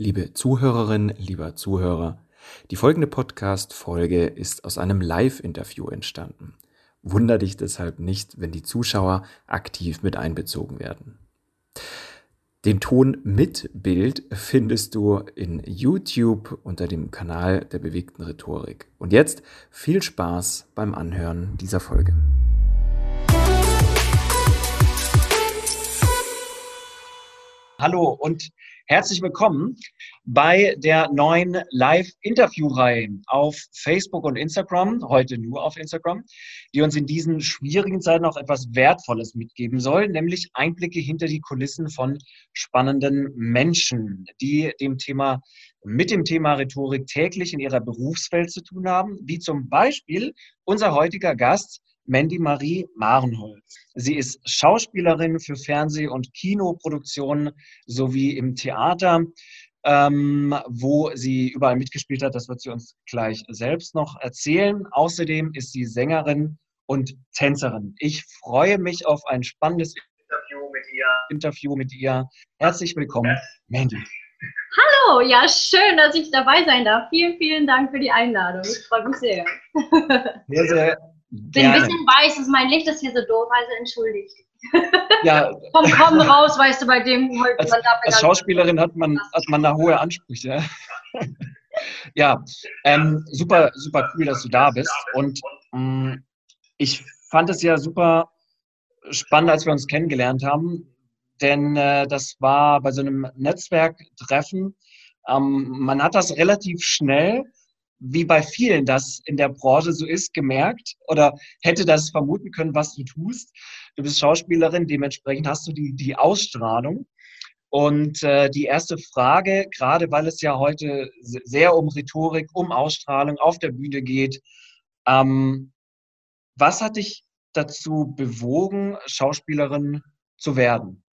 Liebe Zuhörerin, lieber Zuhörer, die folgende Podcast-Folge ist aus einem Live-Interview entstanden. Wunder dich deshalb nicht, wenn die Zuschauer aktiv mit einbezogen werden. Den Ton mit Bild findest du in YouTube unter dem Kanal der bewegten Rhetorik. Und jetzt viel Spaß beim Anhören dieser Folge. Hallo und herzlich willkommen bei der neuen Live-Interview-Reihe auf Facebook und Instagram, heute nur auf Instagram, die uns in diesen schwierigen Zeiten auch etwas Wertvolles mitgeben soll, nämlich Einblicke hinter die Kulissen von spannenden Menschen, die dem Thema, mit dem Thema Rhetorik täglich in ihrer Berufswelt zu tun haben, wie zum Beispiel unser heutiger Gast, Mandy Marie Marenholz. Sie ist Schauspielerin für Fernseh- und Kinoproduktionen sowie im Theater, ähm, wo sie überall mitgespielt hat. Das wird sie uns gleich selbst noch erzählen. Außerdem ist sie Sängerin und Tänzerin. Ich freue mich auf ein spannendes Interview mit ihr. Interview mit ihr. Herzlich willkommen, Mandy. Hallo, ja, schön, dass ich dabei sein darf. Vielen, vielen Dank für die Einladung. Ich freue mich sehr. Sehr, sehr bin ein bisschen weiß, ist mein Licht ist hier so doof, also entschuldigt. Ja. komm, komm raus, weißt du, bei dem heute. Als, als Schauspielerin hat man, hat man da hohe Ansprüche. ja, ähm, super, super cool, dass du da bist. Und ähm, ich fand es ja super spannend, als wir uns kennengelernt haben, denn äh, das war bei so einem Netzwerktreffen. Ähm, man hat das relativ schnell wie bei vielen das in der Branche so ist, gemerkt oder hätte das vermuten können, was du tust. Du bist Schauspielerin, dementsprechend hast du die, die Ausstrahlung. Und äh, die erste Frage, gerade weil es ja heute sehr um Rhetorik, um Ausstrahlung auf der Bühne geht, ähm, was hat dich dazu bewogen, Schauspielerin zu werden?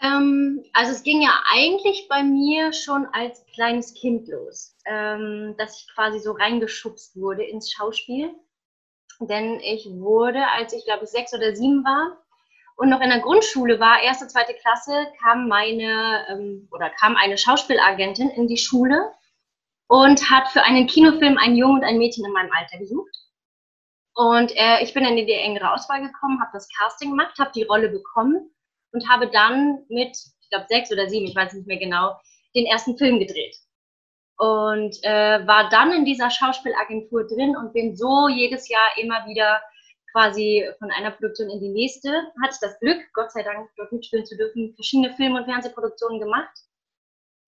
Ähm, also es ging ja eigentlich bei mir schon als kleines Kind los, ähm, dass ich quasi so reingeschubst wurde ins Schauspiel. Denn ich wurde, als ich glaube ich sechs oder sieben war und noch in der Grundschule war, erste, zweite Klasse, kam meine ähm, oder kam eine Schauspielagentin in die Schule und hat für einen Kinofilm einen Jungen und ein Mädchen in meinem Alter gesucht. Und äh, ich bin in die engere Auswahl gekommen, habe das Casting gemacht, habe die Rolle bekommen und habe dann mit, ich glaube, sechs oder sieben, ich weiß nicht mehr genau, den ersten Film gedreht. Und äh, war dann in dieser Schauspielagentur drin und bin so jedes Jahr immer wieder quasi von einer Produktion in die nächste. Hatte ich das Glück, Gott sei Dank, dort mitspielen zu dürfen, verschiedene Film- und Fernsehproduktionen gemacht.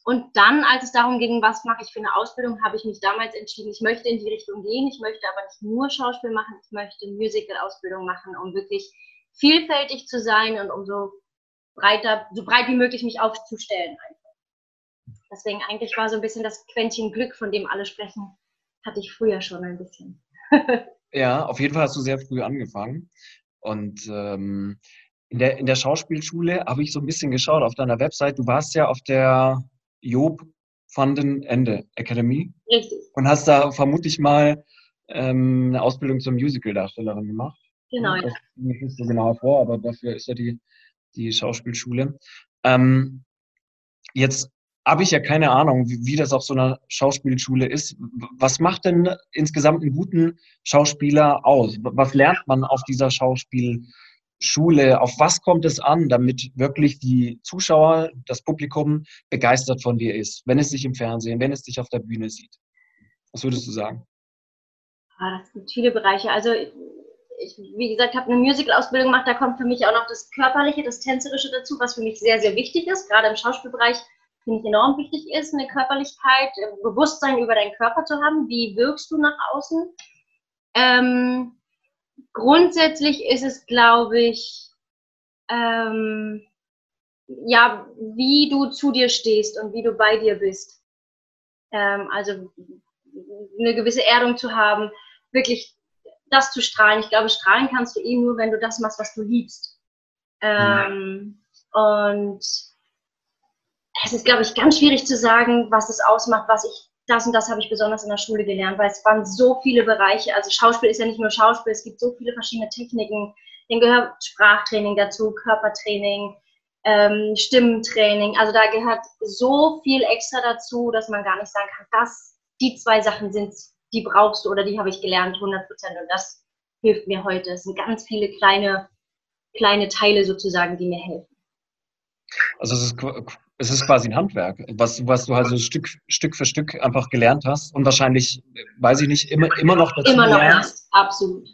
Und dann, als es darum ging, was mache ich für eine Ausbildung, habe ich mich damals entschieden, ich möchte in die Richtung gehen. Ich möchte aber nicht nur Schauspiel machen, ich möchte Musical-Ausbildung machen, um wirklich vielfältig zu sein und um so breiter, so breit wie möglich mich aufzustellen einfach. Deswegen eigentlich war so ein bisschen das Quäntchen Glück, von dem alle sprechen, hatte ich früher schon ein bisschen. ja, auf jeden Fall hast du sehr früh angefangen. Und ähm, in, der, in der Schauspielschule habe ich so ein bisschen geschaut auf deiner Website. Du warst ja auf der Job van den Ende Academy. Richtig. Und hast da vermutlich mal ähm, eine Ausbildung zur Musical-Darstellerin gemacht. Genau. Das ja. nicht so genau vor, aber dafür ist ja die die Schauspielschule. Ähm, jetzt habe ich ja keine Ahnung, wie, wie, das auf so einer Schauspielschule ist. Was macht denn insgesamt einen guten Schauspieler aus? Was lernt man auf dieser Schauspielschule? Auf was kommt es an, damit wirklich die Zuschauer, das Publikum begeistert von dir ist, wenn es sich im Fernsehen, wenn es dich auf der Bühne sieht? Was würdest du sagen? Ah, das sind viele Bereiche. Also ich, wie gesagt, habe eine Musical-Ausbildung gemacht, da kommt für mich auch noch das Körperliche, das Tänzerische dazu, was für mich sehr, sehr wichtig ist. Gerade im Schauspielbereich finde ich enorm wichtig ist, eine Körperlichkeit, äh, Bewusstsein über deinen Körper zu haben. Wie wirkst du nach außen? Ähm, grundsätzlich ist es, glaube ich, ähm, ja, wie du zu dir stehst und wie du bei dir bist. Ähm, also eine gewisse Erdung zu haben, wirklich das zu strahlen. Ich glaube, strahlen kannst du eh nur, wenn du das machst, was du liebst. Ähm, und es ist, glaube ich, ganz schwierig zu sagen, was es ausmacht, was ich, das und das habe ich besonders in der Schule gelernt, weil es waren so viele Bereiche. Also Schauspiel ist ja nicht nur Schauspiel, es gibt so viele verschiedene Techniken. Dann gehört Sprachtraining dazu, Körpertraining, ähm, Stimmentraining. Also da gehört so viel extra dazu, dass man gar nicht sagen kann, das, die zwei Sachen sind, die brauchst du oder die habe ich gelernt, 100 Prozent. Und das hilft mir heute. Es sind ganz viele kleine, kleine Teile sozusagen, die mir helfen. Also es ist, es ist quasi ein Handwerk, was, was du also Stück, Stück für Stück einfach gelernt hast und wahrscheinlich, weiß ich nicht, immer, immer noch dazu Immer noch lernst. absolut.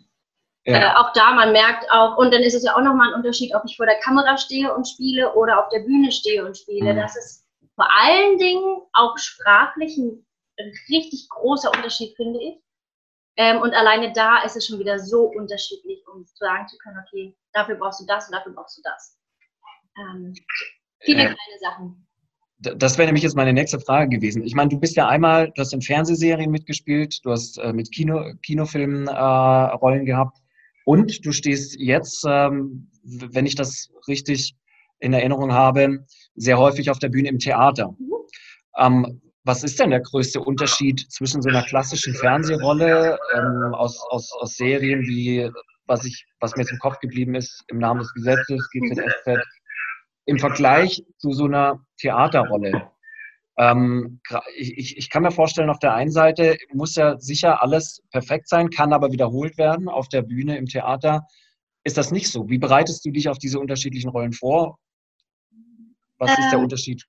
Ja. Äh, auch da, man merkt auch, und dann ist es ja auch nochmal ein Unterschied, ob ich vor der Kamera stehe und spiele oder auf der Bühne stehe und spiele. Mhm. Das ist vor allen Dingen auch sprachlich ein richtig großer Unterschied, finde ich. Ähm, und alleine da ist es schon wieder so unterschiedlich, um sagen zu können, okay, dafür brauchst du das und dafür brauchst du das. Ähm, viele äh, kleine Sachen. Das wäre nämlich jetzt meine nächste Frage gewesen. Ich meine, du bist ja einmal, du hast in Fernsehserien mitgespielt, du hast äh, mit Kino, Kinofilmen äh, Rollen gehabt und du stehst jetzt, ähm, wenn ich das richtig in Erinnerung habe, sehr häufig auf der Bühne im Theater. Mhm. Ähm, was ist denn der größte Unterschied zwischen so einer klassischen Fernsehrolle ähm, aus, aus, aus Serien wie, was, ich, was mir jetzt im Kopf geblieben ist, im Namen des Gesetzes, GZSZ, im Vergleich zu so einer Theaterrolle? Ähm, ich, ich kann mir vorstellen, auf der einen Seite muss ja sicher alles perfekt sein, kann aber wiederholt werden. Auf der Bühne, im Theater ist das nicht so. Wie bereitest du dich auf diese unterschiedlichen Rollen vor? Was ähm, ist der ähm, Unterschied?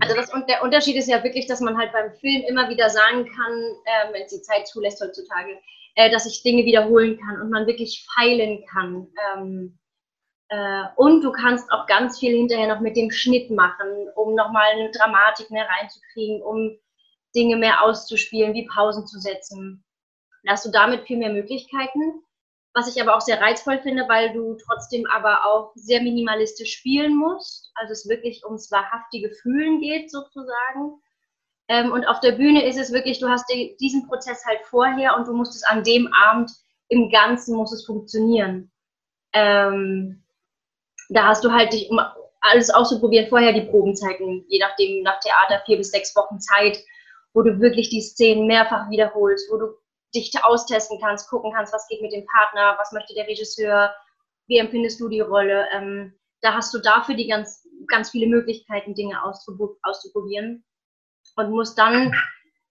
Also das, und der Unterschied ist ja wirklich, dass man halt beim Film immer wieder sagen kann, äh, wenn es die Zeit zulässt heutzutage, äh, dass ich Dinge wiederholen kann und man wirklich feilen kann. Ähm, äh, und du kannst auch ganz viel hinterher noch mit dem Schnitt machen, um nochmal eine Dramatik mehr reinzukriegen, um Dinge mehr auszuspielen, wie Pausen zu setzen. Da hast du damit viel mehr Möglichkeiten was ich aber auch sehr reizvoll finde, weil du trotzdem aber auch sehr minimalistisch spielen musst, also es wirklich ums wahrhaftige Fühlen geht sozusagen. Ähm, und auf der Bühne ist es wirklich, du hast die, diesen Prozess halt vorher und du musst es an dem Abend im Ganzen muss es funktionieren. Ähm, da hast du halt dich, um alles auszuprobieren, vorher die Probenzeiten, je nachdem, nach Theater vier bis sechs Wochen Zeit, wo du wirklich die Szenen mehrfach wiederholst, wo du dich austesten kannst, gucken kannst, was geht mit dem Partner, was möchte der Regisseur, wie empfindest du die Rolle. Ähm, da hast du dafür die ganz, ganz viele Möglichkeiten, Dinge auszuprobieren und musst dann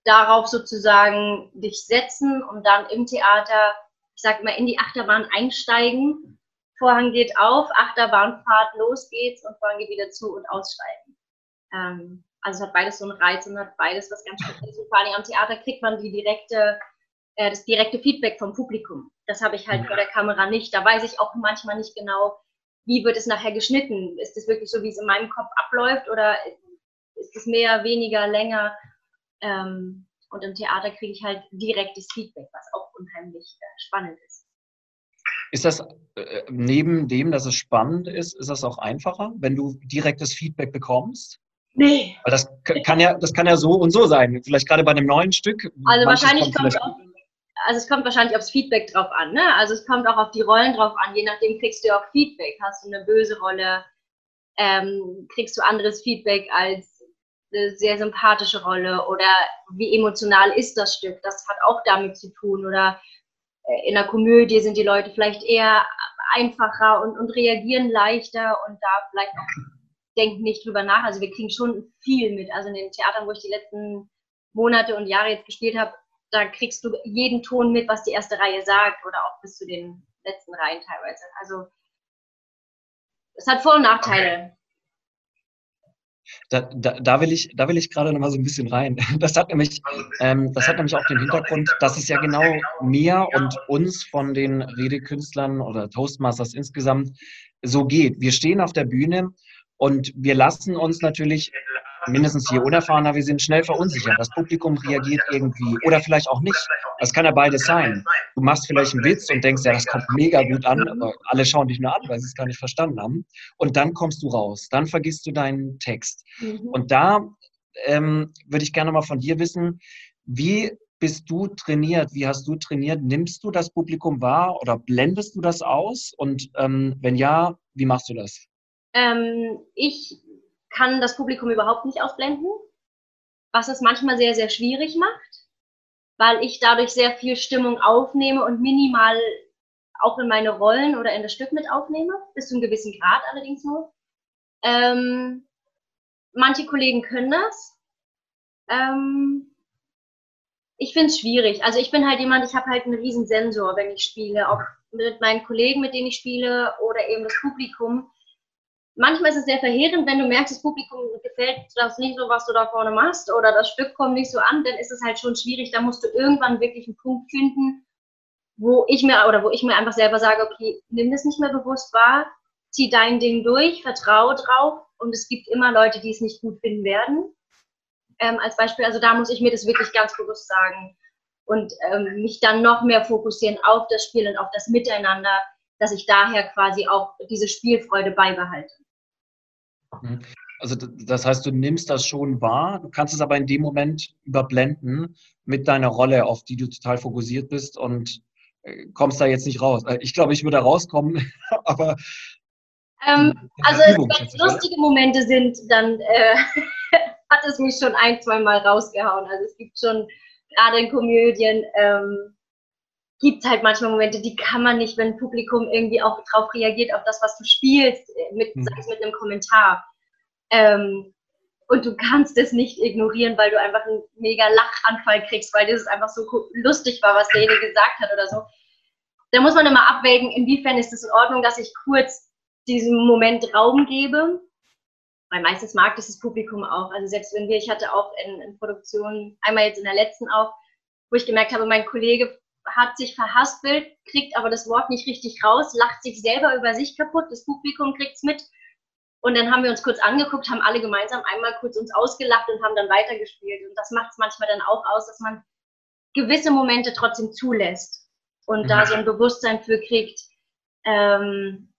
darauf sozusagen dich setzen und dann im Theater, ich sag mal, in die Achterbahn einsteigen. Vorhang geht auf, Achterbahnfahrt, los geht's und Vorhang geht wieder zu und aussteigen. Ähm, also es hat beides so einen Reiz und hat beides was ganz Spezielles. Vor allem am Theater kriegt man die direkte äh, das direkte Feedback vom Publikum. Das habe ich halt mhm. vor der Kamera nicht. Da weiß ich auch manchmal nicht genau, wie wird es nachher geschnitten. Ist es wirklich so, wie es in meinem Kopf abläuft oder ist es mehr, weniger, länger? Ähm, und im Theater kriege ich halt direktes Feedback, was auch unheimlich äh, spannend ist. Ist das äh, neben dem, dass es spannend ist, ist das auch einfacher, wenn du direktes Feedback bekommst? Nee. Weil das kann ja, das kann ja so und so sein. Vielleicht gerade bei einem neuen Stück. Also wahrscheinlich kommt es auch also es kommt wahrscheinlich aufs Feedback drauf an, ne? Also es kommt auch auf die Rollen drauf an. Je nachdem kriegst du auch Feedback. Hast du eine böse Rolle, ähm, kriegst du anderes Feedback als eine sehr sympathische Rolle oder wie emotional ist das Stück? Das hat auch damit zu tun. Oder äh, in der Komödie sind die Leute vielleicht eher einfacher und, und reagieren leichter und da vielleicht auch denken nicht drüber nach. Also wir kriegen schon viel mit. Also in den Theatern, wo ich die letzten Monate und Jahre jetzt gespielt habe, da kriegst du jeden Ton mit, was die erste Reihe sagt oder auch bis zu den letzten Reihen teilweise. Also es hat Vor- und Nachteile. Da, da, da, will ich, da will ich gerade noch mal so ein bisschen rein. Das hat nämlich, ähm, das hat nämlich auch den Hintergrund, dass es ja genau mir und uns von den Redekünstlern oder Toastmasters insgesamt so geht. Wir stehen auf der Bühne und wir lassen uns natürlich mindestens je unerfahrener wir sind, schnell verunsichern. Das Publikum reagiert irgendwie oder vielleicht auch nicht. Das kann ja beides sein. Du machst vielleicht einen Witz und denkst, ja, das kommt mega gut an, aber alle schauen dich nur an, weil sie es gar nicht verstanden haben. Und dann kommst du raus, dann vergisst du deinen Text. Mhm. Und da ähm, würde ich gerne mal von dir wissen, wie bist du trainiert? Wie hast du trainiert? Nimmst du das Publikum wahr oder blendest du das aus? Und ähm, wenn ja, wie machst du das? Ähm, ich kann das Publikum überhaupt nicht ausblenden, was es manchmal sehr, sehr schwierig macht, weil ich dadurch sehr viel Stimmung aufnehme und minimal auch in meine Rollen oder in das Stück mit aufnehme, bis zu einem gewissen Grad allerdings nur. Ähm, manche Kollegen können das. Ähm, ich finde es schwierig. Also ich bin halt jemand, ich habe halt einen riesen Sensor, wenn ich spiele, ob mit meinen Kollegen, mit denen ich spiele oder eben das Publikum. Manchmal ist es sehr verheerend, wenn du merkst, das Publikum gefällt das nicht so, was du da vorne machst oder das Stück kommt nicht so an, dann ist es halt schon schwierig. Da musst du irgendwann wirklich einen Punkt finden, wo ich mir oder wo ich mir einfach selber sage, okay, nimm das nicht mehr bewusst wahr, zieh dein Ding durch, vertraue drauf und es gibt immer Leute, die es nicht gut finden werden. Ähm, als Beispiel, also da muss ich mir das wirklich ganz bewusst sagen und ähm, mich dann noch mehr fokussieren auf das Spiel und auf das Miteinander, dass ich daher quasi auch diese Spielfreude beibehalte. Mhm. Also das heißt, du nimmst das schon wahr, du kannst es aber in dem Moment überblenden mit deiner Rolle, auf die du total fokussiert bist und äh, kommst da jetzt nicht raus. Äh, ich glaube, ich würde rauskommen, aber ähm, also wenn es lustige Momente sind, dann äh, hat es mich schon ein, zwei Mal rausgehauen. Also es gibt schon gerade in Komödien ähm, gibt es halt manchmal Momente, die kann man nicht, wenn ein Publikum irgendwie auch drauf reagiert, auf das, was du spielst, äh, mit, mhm. sei es mit einem Kommentar. Ähm, und du kannst es nicht ignorieren, weil du einfach einen mega Lachanfall kriegst, weil das einfach so lustig war, was derjenige gesagt hat oder so. Da muss man immer abwägen, inwiefern ist es in Ordnung, dass ich kurz diesem Moment Raum gebe. Weil meistens mag das das Publikum auch. Also selbst wenn wir, ich hatte auch in, in Produktionen, einmal jetzt in der letzten auch, wo ich gemerkt habe, mein Kollege hat sich verhaspelt, kriegt aber das Wort nicht richtig raus, lacht sich selber über sich kaputt, das Publikum kriegt es mit. Und dann haben wir uns kurz angeguckt, haben alle gemeinsam einmal kurz uns ausgelacht und haben dann weitergespielt. Und das macht es manchmal dann auch aus, dass man gewisse Momente trotzdem zulässt und mhm. da so ein Bewusstsein für kriegt, ähm,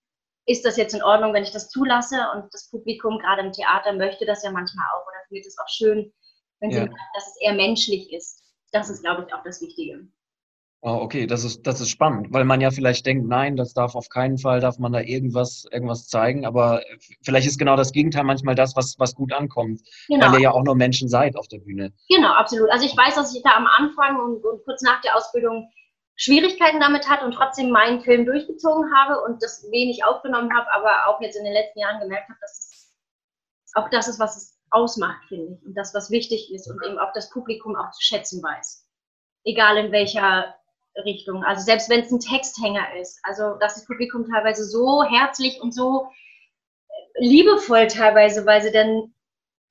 ist das jetzt in Ordnung, wenn ich das zulasse? Und das Publikum, gerade im Theater, möchte das ja manchmal auch oder findet es auch schön, wenn ja. sie merken, dass es eher menschlich ist. Das ist, glaube ich, auch das Wichtige. Oh, okay, das ist, das ist spannend, weil man ja vielleicht denkt, nein, das darf auf keinen Fall, darf man da irgendwas, irgendwas zeigen, aber vielleicht ist genau das Gegenteil manchmal das, was, was gut ankommt, genau. weil ihr ja auch nur Menschen seid auf der Bühne. Genau, absolut. Also ich weiß, dass ich da am Anfang und, und kurz nach der Ausbildung Schwierigkeiten damit hatte und trotzdem meinen Film durchgezogen habe und das wenig aufgenommen habe, aber auch jetzt in den letzten Jahren gemerkt habe, dass es auch das ist, was es ausmacht, finde ich. Und das, was wichtig ist und eben auch das Publikum auch zu schätzen weiß. Egal in welcher Richtung. Also selbst wenn es ein Texthänger ist. Also dass das Publikum teilweise so herzlich und so liebevoll teilweise, weil sie dann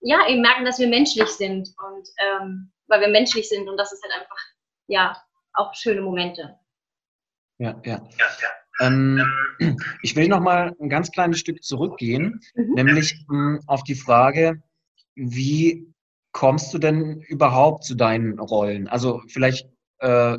ja eben merken, dass wir menschlich sind und ähm, weil wir menschlich sind und das ist halt einfach ja auch schöne Momente. Ja, ja. ja, ja. Ähm, ich will noch mal ein ganz kleines Stück zurückgehen, mhm. nämlich mh, hm, auf die Frage, wie kommst du denn überhaupt zu deinen Rollen? Also vielleicht äh,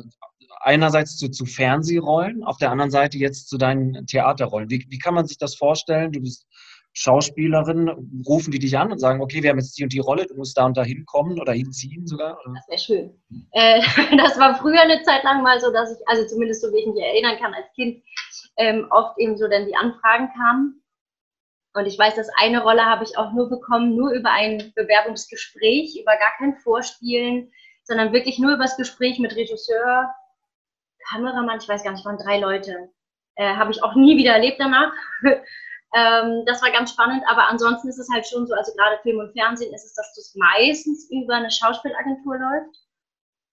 einerseits zu, zu Fernsehrollen, auf der anderen Seite jetzt zu deinen Theaterrollen. Wie, wie kann man sich das vorstellen? Du bist Schauspielerin, rufen die dich an und sagen, okay, wir haben jetzt die und die Rolle, du musst da und da hinkommen oder hinziehen sogar? Oder? Das wäre schön. Äh, das war früher eine Zeit lang mal so, dass ich, also zumindest so wie ich mich erinnern kann als Kind, ähm, oft eben so dann die Anfragen kamen. Und ich weiß, dass eine Rolle habe ich auch nur bekommen, nur über ein Bewerbungsgespräch, über gar kein Vorspielen, sondern wirklich nur über das Gespräch mit Regisseur, Kameramann, ich weiß gar nicht, waren drei Leute. Äh, habe ich auch nie wieder erlebt danach. Ähm, das war ganz spannend, aber ansonsten ist es halt schon so, also gerade Film und Fernsehen ist es, dass das meistens über eine Schauspielagentur läuft,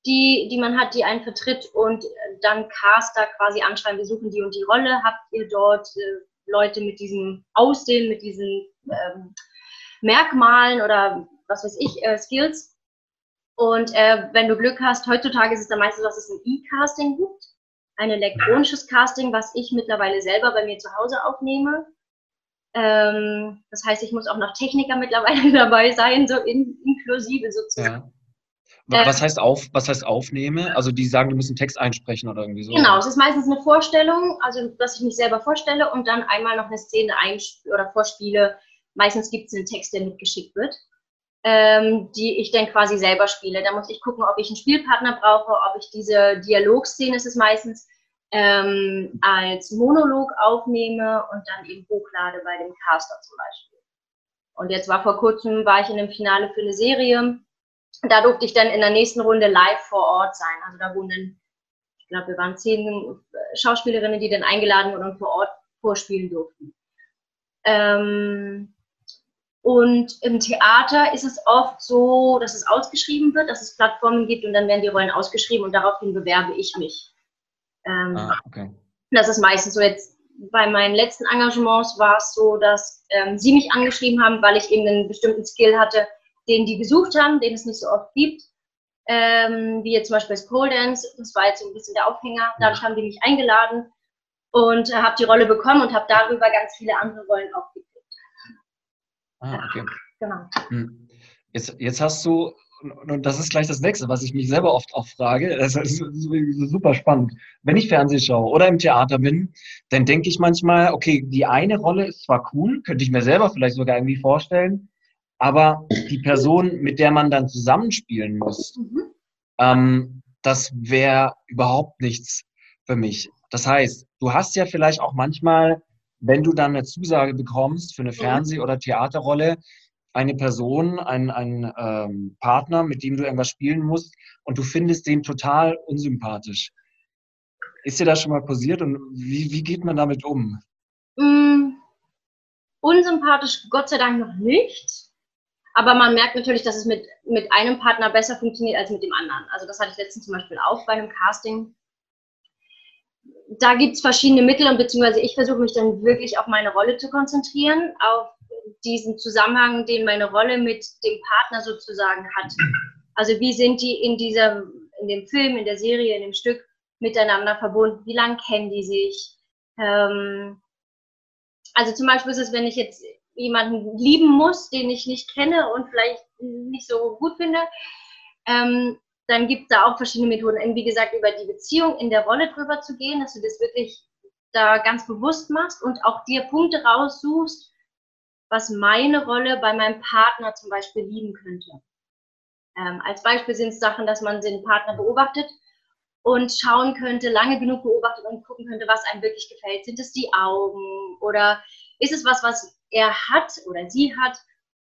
die, die man hat, die einen vertritt und dann Caster quasi anschreiben, wir suchen die und die Rolle, habt ihr dort äh, Leute mit diesem Aussehen, mit diesen ähm, Merkmalen oder was weiß ich, äh, Skills. Und äh, wenn du Glück hast, heutzutage ist es dann meistens, dass es ein E-Casting gibt, ein elektronisches Casting, was ich mittlerweile selber bei mir zu Hause aufnehme. Ähm, das heißt, ich muss auch noch Techniker mittlerweile dabei sein, so in, inklusive sozusagen. Ja. Was, ähm, heißt auf, was heißt aufnehme? Also die sagen, du musst einen Text einsprechen oder irgendwie so? Genau, es ist meistens eine Vorstellung, also dass ich mich selber vorstelle und dann einmal noch eine Szene oder vorspiele. Meistens gibt es einen Text, der mitgeschickt wird, ähm, die ich dann quasi selber spiele. Da muss ich gucken, ob ich einen Spielpartner brauche, ob ich diese Dialogszene, ist es meistens, ähm, als Monolog aufnehme und dann eben hochlade bei dem Caster zum Beispiel. Und jetzt war vor kurzem, war ich in einem Finale für eine Serie. Da durfte ich dann in der nächsten Runde live vor Ort sein. Also da wurden dann, ich glaube, wir waren zehn Schauspielerinnen, die dann eingeladen wurden und vor Ort vorspielen durften. Ähm, Und im Theater ist es oft so, dass es ausgeschrieben wird, dass es Plattformen gibt und dann werden die Rollen ausgeschrieben und daraufhin bewerbe ich mich. Ähm, ah, okay. Das ist meistens so jetzt bei meinen letzten Engagements war es so, dass ähm, sie mich angeschrieben haben, weil ich eben einen bestimmten Skill hatte, den die gesucht haben, den es nicht so oft gibt. Ähm, wie jetzt zum Beispiel das Pole Dance, das war jetzt so ein bisschen der Aufhänger. Dadurch haben die mich eingeladen und äh, habe die Rolle bekommen und habe darüber ganz viele andere Rollen auch gekriegt. Ah, okay. Genau. Hm. Jetzt, jetzt hast du und das ist gleich das nächste, was ich mich selber oft auch frage. Das ist super spannend. Wenn ich Fernseh schaue oder im Theater bin, dann denke ich manchmal, okay, die eine Rolle ist zwar cool, könnte ich mir selber vielleicht sogar irgendwie vorstellen, aber die Person, mit der man dann zusammenspielen muss, mhm. ähm, das wäre überhaupt nichts für mich. Das heißt, du hast ja vielleicht auch manchmal, wenn du dann eine Zusage bekommst für eine mhm. Fernseh- oder Theaterrolle, eine Person, ein, ein ähm, Partner, mit dem du irgendwas spielen musst und du findest den total unsympathisch. Ist dir das schon mal passiert und wie, wie geht man damit um? Mm, unsympathisch Gott sei Dank noch nicht. Aber man merkt natürlich, dass es mit, mit einem Partner besser funktioniert als mit dem anderen. Also das hatte ich letztens zum Beispiel auch bei einem Casting. Da gibt es verschiedene Mittel und beziehungsweise ich versuche mich dann wirklich auf meine Rolle zu konzentrieren, auf diesen Zusammenhang, den meine Rolle mit dem Partner sozusagen hat. Also wie sind die in dieser, in dem Film, in der Serie, in dem Stück miteinander verbunden? Wie lange kennen die sich? Ähm, also zum Beispiel ist es, wenn ich jetzt jemanden lieben muss, den ich nicht kenne und vielleicht nicht so gut finde, ähm, dann gibt es da auch verschiedene Methoden. Wie gesagt, über die Beziehung in der Rolle drüber zu gehen, dass du das wirklich da ganz bewusst machst und auch dir Punkte raussuchst, was meine Rolle bei meinem Partner zum Beispiel lieben könnte. Ähm, als Beispiel sind es Sachen, dass man den Partner beobachtet und schauen könnte, lange genug beobachtet und gucken könnte, was einem wirklich gefällt. Sind es die Augen oder ist es was, was er hat oder sie hat,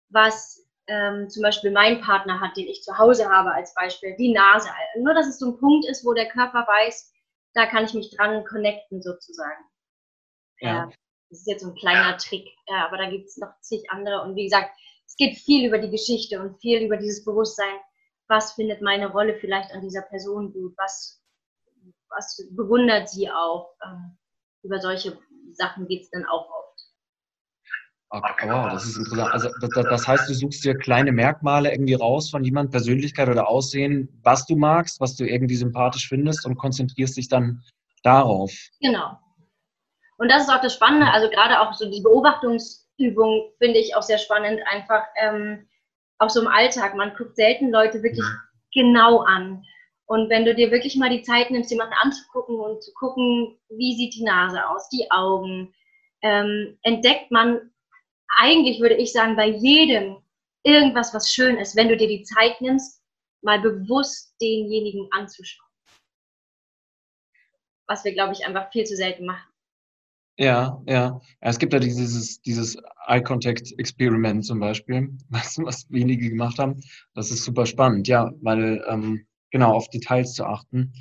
was ähm, zum Beispiel mein Partner hat, den ich zu Hause habe als Beispiel, die Nase. Nur, dass es so ein Punkt ist, wo der Körper weiß, da kann ich mich dran connecten sozusagen. Ja. Äh, das ist jetzt so ein kleiner Trick, ja, aber da gibt es noch zig andere. Und wie gesagt, es geht viel über die Geschichte und viel über dieses Bewusstsein, was findet meine Rolle vielleicht an dieser Person gut, was, was bewundert sie auch. Ähm, über solche Sachen geht es dann auch oft. Okay, wow, das ist interessant. Also das, das, heißt, du suchst dir kleine Merkmale irgendwie raus von jemand, Persönlichkeit oder Aussehen, was du magst, was du irgendwie sympathisch findest und konzentrierst dich dann darauf. Genau, und das ist auch das Spannende, also gerade auch so die Beobachtungsübung finde ich auch sehr spannend, einfach ähm, auch so im Alltag. Man guckt selten Leute wirklich ja. genau an. Und wenn du dir wirklich mal die Zeit nimmst, jemanden anzugucken und zu gucken, wie sieht die Nase aus, die Augen, ähm, entdeckt man eigentlich, würde ich sagen, bei jedem irgendwas, was schön ist, wenn du dir die Zeit nimmst, mal bewusst denjenigen anzuschauen. Was wir, glaube ich, einfach viel zu selten machen. Ja, ja. Es gibt ja dieses, dieses Eye-Contact-Experiment zum Beispiel, was, was wenige gemacht haben. Das ist super spannend, ja, weil ähm, genau auf Details zu achten.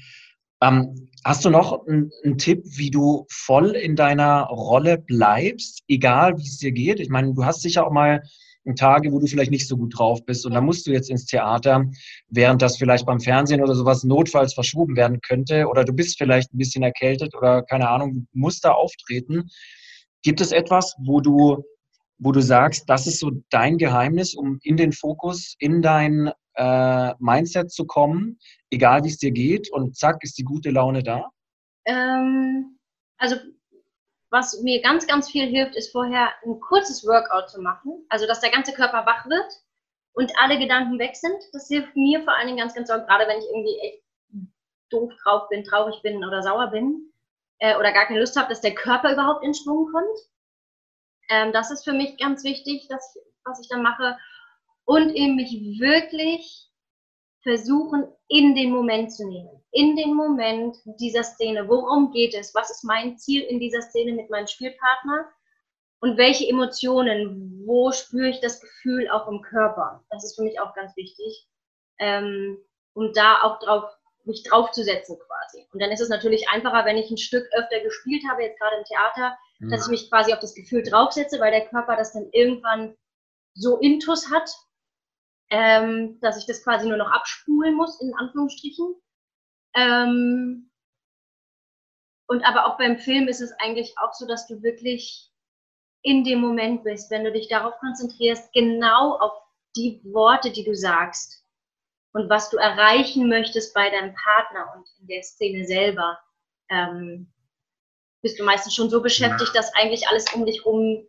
Ähm, hast du noch einen Tipp, wie du voll in deiner Rolle bleibst, egal wie es dir geht? Ich meine, du hast sicher auch mal Tage, wo du vielleicht nicht so gut drauf bist und da musst du jetzt ins Theater, während das vielleicht beim Fernsehen oder sowas notfalls verschoben werden könnte oder du bist vielleicht ein bisschen erkältet oder keine Ahnung, musst da auftreten. Gibt es etwas, wo du, wo du sagst, das ist so dein Geheimnis, um in den Fokus, in dein äh, Mindset zu kommen, egal wie es dir geht und zack, ist die gute Laune da? Ähm, also was mir ganz, ganz viel hilft, ist vorher ein kurzes Workout zu machen, also dass der ganze Körper wach wird und alle Gedanken weg sind. Das hilft mir vor allen Dingen ganz, ganz doll, gerade wenn ich irgendwie echt doof drauf bin, traurig bin oder sauer bin äh, oder gar keine Lust habe, dass der Körper überhaupt in Schwung kommt. Ähm, das ist für mich ganz wichtig, dass, was ich dann mache. Und eben mich wirklich versuchen, in den Moment zu nehmen. In den Moment dieser Szene. Worum geht es? Was ist mein Ziel in dieser Szene mit meinem Spielpartner? Und welche Emotionen? Wo spüre ich das Gefühl auch im Körper? Das ist für mich auch ganz wichtig. Ähm, um da auch drauf, mich draufzusetzen quasi. Und dann ist es natürlich einfacher, wenn ich ein Stück öfter gespielt habe, jetzt gerade im Theater, mhm. dass ich mich quasi auf das Gefühl draufsetze, weil der Körper das dann irgendwann so Intus hat, ähm, dass ich das quasi nur noch abspulen muss, in Anführungsstrichen. Ähm, und aber auch beim Film ist es eigentlich auch so, dass du wirklich in dem Moment bist, wenn du dich darauf konzentrierst, genau auf die Worte, die du sagst und was du erreichen möchtest bei deinem Partner und in der Szene selber, ähm, bist du meistens schon so beschäftigt, dass eigentlich alles um dich rum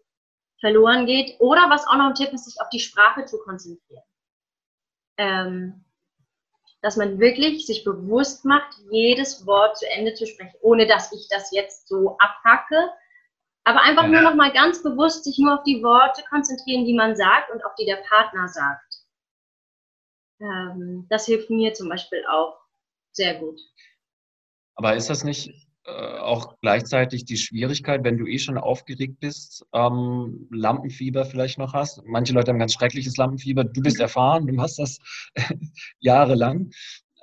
verloren geht. Oder was auch noch ein Tipp ist, sich auf die Sprache zu konzentrieren. Ähm, dass man wirklich sich bewusst macht, jedes Wort zu Ende zu sprechen, ohne dass ich das jetzt so abhacke. Aber einfach ja. nur noch mal ganz bewusst sich nur auf die Worte konzentrieren, die man sagt und auf die der Partner sagt. Ähm, das hilft mir zum Beispiel auch sehr gut. Aber ist das nicht auch gleichzeitig die Schwierigkeit, wenn du eh schon aufgeregt bist, ähm, Lampenfieber vielleicht noch hast. Manche Leute haben ganz schreckliches Lampenfieber. Du bist mhm. erfahren, du hast das jahrelang.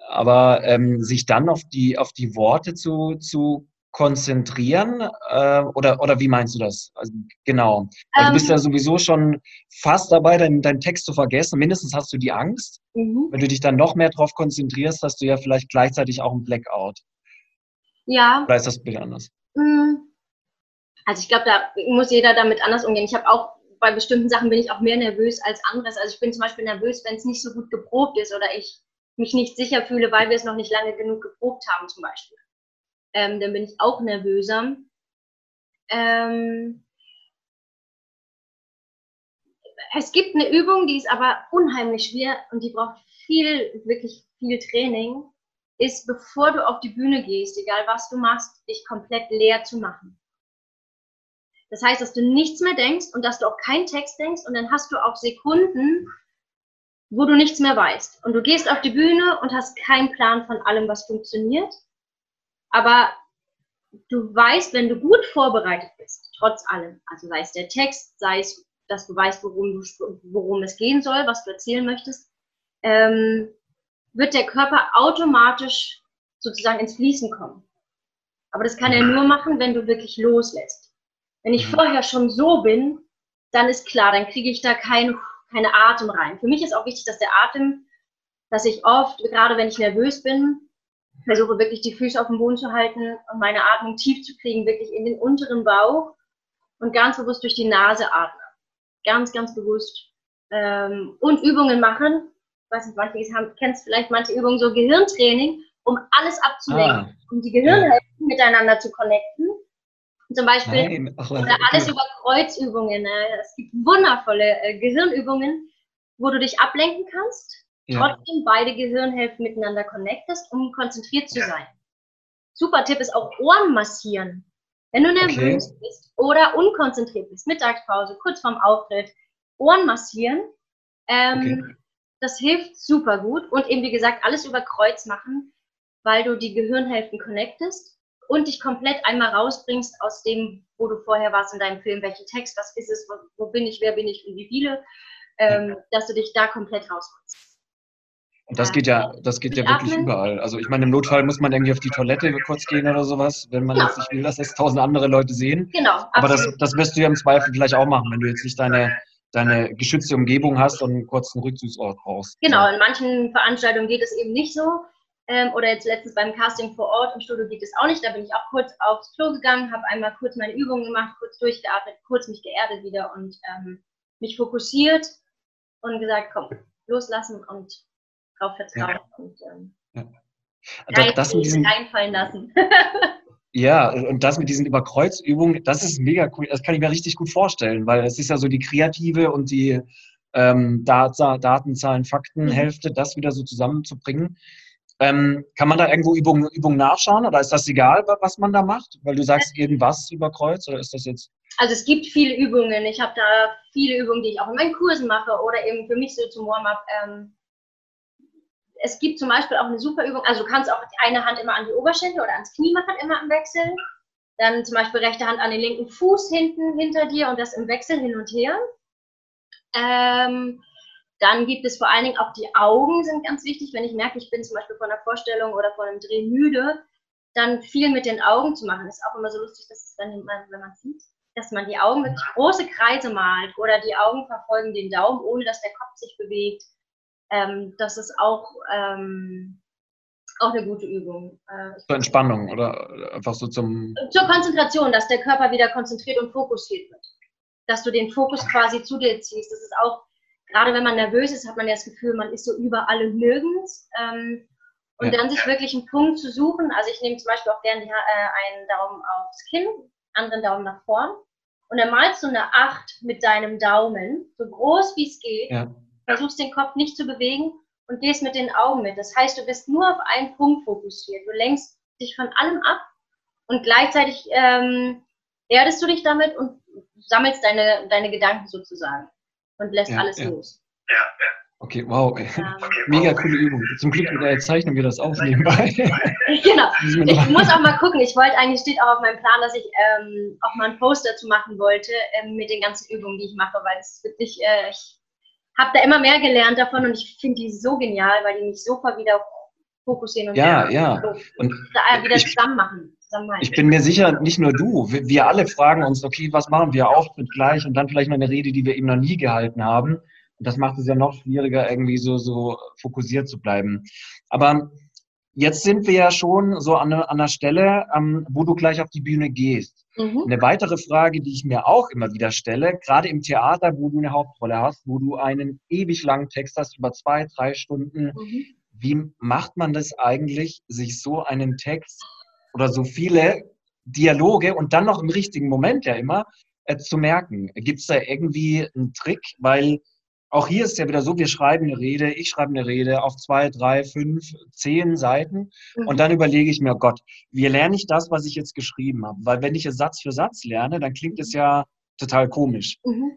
Aber ähm, sich dann auf die, auf die Worte zu, zu konzentrieren äh, oder, oder wie meinst du das? Also, genau. Also du bist ja ähm. sowieso schon fast dabei, deinen, deinen Text zu vergessen. Mindestens hast du die Angst. Mhm. Wenn du dich dann noch mehr darauf konzentrierst, hast du ja vielleicht gleichzeitig auch einen Blackout. Ja. Oder ist das Bild anders? Hm. Also ich glaube, da muss jeder damit anders umgehen. Ich habe auch bei bestimmten Sachen bin ich auch mehr nervös als anderes. Also ich bin zum Beispiel nervös, wenn es nicht so gut geprobt ist oder ich mich nicht sicher fühle, weil wir es noch nicht lange genug geprobt haben zum Beispiel. Ähm, dann bin ich auch nervöser. Ähm, es gibt eine Übung, die ist aber unheimlich schwer und die braucht viel, wirklich viel Training ist, bevor du auf die Bühne gehst, egal was du machst, dich komplett leer zu machen. Das heißt, dass du nichts mehr denkst und dass du auch keinen Text denkst und dann hast du auch Sekunden, wo du nichts mehr weißt. Und du gehst auf die Bühne und hast keinen Plan von allem, was funktioniert. Aber du weißt, wenn du gut vorbereitet bist, trotz allem, also sei es der Text, sei es, dass du weißt, worum, worum es gehen soll, was du erzählen möchtest, ähm, wird der Körper automatisch sozusagen ins Fließen kommen. Aber das kann er nur machen, wenn du wirklich loslässt. Wenn ich mhm. vorher schon so bin, dann ist klar, dann kriege ich da kein, keine Atem rein. Für mich ist auch wichtig, dass der Atem, dass ich oft, gerade wenn ich nervös bin, versuche wirklich die Füße auf dem Boden zu halten und meine Atmung tief zu kriegen, wirklich in den unteren Bauch und ganz bewusst durch die Nase atmen. Ganz, ganz bewusst. Ähm, und Übungen machen, weiß nicht, manche haben, kennst vielleicht manche Übungen, so Gehirntraining, um alles abzulenken, ah. um die Gehirnhälften miteinander zu connecten. Zum Beispiel Ach, oder alles über Kreuzübungen. Ne? Es gibt wundervolle äh, Gehirnübungen, wo du dich ablenken kannst, ja. trotzdem beide Gehirnhälften miteinander connectest, um konzentriert zu sein. Super Tipp ist auch Ohren massieren. Wenn du nervös okay. bist oder unkonzentriert bist, Mittagspause, kurz vorm Auftritt, Ohren massieren. Ähm, okay das hilft super gut und eben wie gesagt alles über Kreuz machen, weil du die Gehirnhälften connectest und dich komplett einmal rausbringst aus dem, wo du vorher warst in deinem Film, welchen Text, was ist es, wo, bin ich, wer bin ich und wie viele, ähm, dass du dich da komplett rausholst. Und das geht ja, das geht ja wirklich überall. Also ich meine, im Notfall muss man irgendwie auf die Toilette kurz gehen oder sowas, wenn man genau. jetzt nicht will, dass das tausend andere Leute sehen. Genau. Aber das, das wirst du ja im Zweifel vielleicht auch machen, wenn du jetzt nicht deine deine geschützte Umgebung hast und einen kurzen Rückzugsort brauchst. Genau, in manchen Veranstaltungen geht es eben nicht so. Ähm, oder jetzt letztens beim Casting vor Ort im Studio geht es auch nicht. Da bin ich auch kurz aufs Klo gegangen, habe einmal kurz meine Übungen gemacht, kurz durchgeatmet, kurz mich geerdet wieder und ähm, mich fokussiert und gesagt, komm, loslassen und drauf vertrauen ja. und ähm, ja. das, das mit diesem, reinfallen lassen. Ja, und das mit diesen Überkreuzübungen, das ist mega cool. Das kann ich mir richtig gut vorstellen, weil es ist ja so die kreative und die ähm, Daten, Zahlen, Faktenhälfte, mhm. das wieder so zusammenzubringen. Ähm, kann man da irgendwo Übungen, Übungen nachschauen oder ist das egal, was man da macht? Weil du sagst irgendwas über Kreuz oder ist das jetzt? Also es gibt viele Übungen. Ich habe da viele Übungen, die ich auch in meinen Kursen mache oder eben für mich so zum Warm-up. Ähm, es gibt zum Beispiel auch eine super Übung, also du kannst auch eine Hand immer an die Oberschenkel oder ans Knie machen, immer im Wechsel. Dann zum Beispiel rechte Hand an den linken Fuß hinten hinter dir und das im Wechsel hin und her. Ähm, dann gibt es vor allen Dingen auch die Augen sind ganz wichtig. Wenn ich merke, ich bin zum Beispiel vor einer Vorstellung oder vor einem Dreh müde, dann viel mit den Augen zu machen. Ist auch immer so lustig, dass es, man, wenn man sieht, dass man die Augen wirklich große Kreise malt oder die Augen verfolgen den Daumen, ohne dass der Kopf sich bewegt. Ähm, das ist auch, ähm, auch eine gute Übung. Äh, Zur Entspannung oder einfach so zum. Zur Konzentration, dass der Körper wieder konzentriert und fokussiert wird. Dass du den Fokus quasi zu dir ziehst. Das ist auch, gerade wenn man nervös ist, hat man ja das Gefühl, man ist so überall und nirgends. Ähm, und ja. dann sich wirklich einen Punkt zu suchen. Also ich nehme zum Beispiel auch gerne äh, einen Daumen aufs Kinn, anderen Daumen nach vorn. Und dann malst du eine Acht mit deinem Daumen, so groß wie es geht. Ja. Versuchst den Kopf nicht zu bewegen und gehst mit den Augen mit. Das heißt, du bist nur auf einen Punkt fokussiert. Du lenkst dich von allem ab und gleichzeitig ähm, erdest du dich damit und sammelst deine, deine Gedanken sozusagen und lässt ja, alles los. Ja, ja. Okay, wow. Okay, Mega coole Übung. Zum Glück äh, zeichnen wir das auf nebenbei. genau. Ich muss auch mal gucken. Ich wollte eigentlich, steht auch auf meinem Plan, dass ich ähm, auch mal einen Post dazu machen wollte ähm, mit den ganzen Übungen, die ich mache, weil es wirklich, äh, ich habe da immer mehr gelernt davon und ich finde die so genial, weil die mich sofort wieder fokussieren und ja, ja. und da wieder ich, zusammen machen. Ich bin mir sicher, nicht nur du, wir alle fragen uns, okay, was machen wir Auftritt gleich und dann vielleicht mal eine Rede, die wir eben noch nie gehalten haben. Und das macht es ja noch schwieriger, irgendwie so, so fokussiert zu bleiben. Aber jetzt sind wir ja schon so an, an einer Stelle, ähm, wo du gleich auf die Bühne gehst. Mhm. Eine weitere Frage, die ich mir auch immer wieder stelle, gerade im Theater, wo du eine Hauptrolle hast, wo du einen ewig langen Text hast, über zwei, drei Stunden, mhm. wie macht man das eigentlich, sich so einen Text oder so viele Dialoge und dann noch im richtigen Moment ja immer äh, zu merken? Gibt es da irgendwie einen Trick? Weil auch hier ist es ja wieder so, wir schreiben eine Rede, ich schreibe eine Rede auf zwei, drei, fünf, zehn Seiten mhm. und dann überlege ich mir, Gott, wie lerne ich das, was ich jetzt geschrieben habe? Weil wenn ich es Satz für Satz lerne, dann klingt es ja total komisch. Mhm.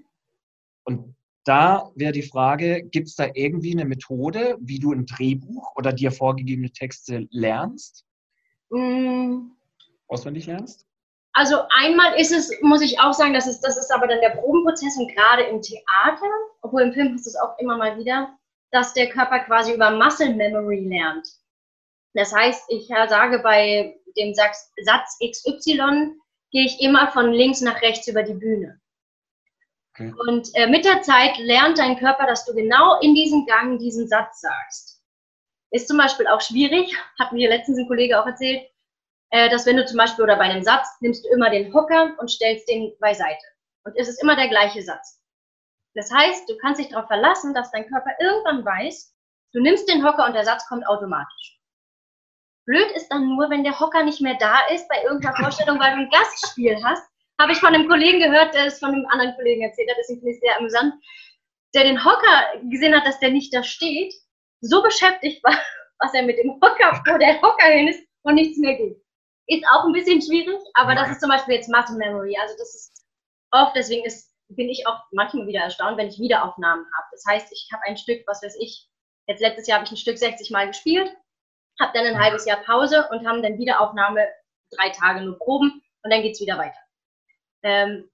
Und da wäre die Frage, gibt es da irgendwie eine Methode, wie du ein Drehbuch oder dir vorgegebene Texte lernst? Mhm. Auswendig lernst? Also einmal ist es, muss ich auch sagen, das ist, das ist aber dann der Probenprozess und gerade im Theater, obwohl im Film ist es auch immer mal wieder, dass der Körper quasi über Muscle Memory lernt. Das heißt, ich sage bei dem Satz XY, gehe ich immer von links nach rechts über die Bühne. Okay. Und äh, mit der Zeit lernt dein Körper, dass du genau in diesem Gang diesen Satz sagst. Ist zum Beispiel auch schwierig, hat mir letztens ein Kollege auch erzählt, äh, dass wenn du zum Beispiel oder bei einem Satz nimmst du immer den Hocker und stellst den beiseite. Und es ist immer der gleiche Satz. Das heißt, du kannst dich darauf verlassen, dass dein Körper irgendwann weiß, du nimmst den Hocker und der Satz kommt automatisch. Blöd ist dann nur, wenn der Hocker nicht mehr da ist bei irgendeiner Vorstellung, weil du ein Gastspiel hast. Habe ich von einem Kollegen gehört, der es von einem anderen Kollegen erzählt hat, deswegen finde ich sehr amüsant, der den Hocker gesehen hat, dass der nicht da steht, so beschäftigt war, was er mit dem Hocker, wo der Hocker hin ist und nichts mehr geht. Ist auch ein bisschen schwierig, aber das ist zum Beispiel jetzt Muscle Memory. Also das ist oft, deswegen ist, bin ich auch manchmal wieder erstaunt, wenn ich Wiederaufnahmen habe. Das heißt, ich habe ein Stück, was weiß ich, jetzt letztes Jahr habe ich ein Stück 60 Mal gespielt, habe dann ein halbes Jahr Pause und haben dann Wiederaufnahme drei Tage nur Proben und dann geht es wieder weiter. Ähm,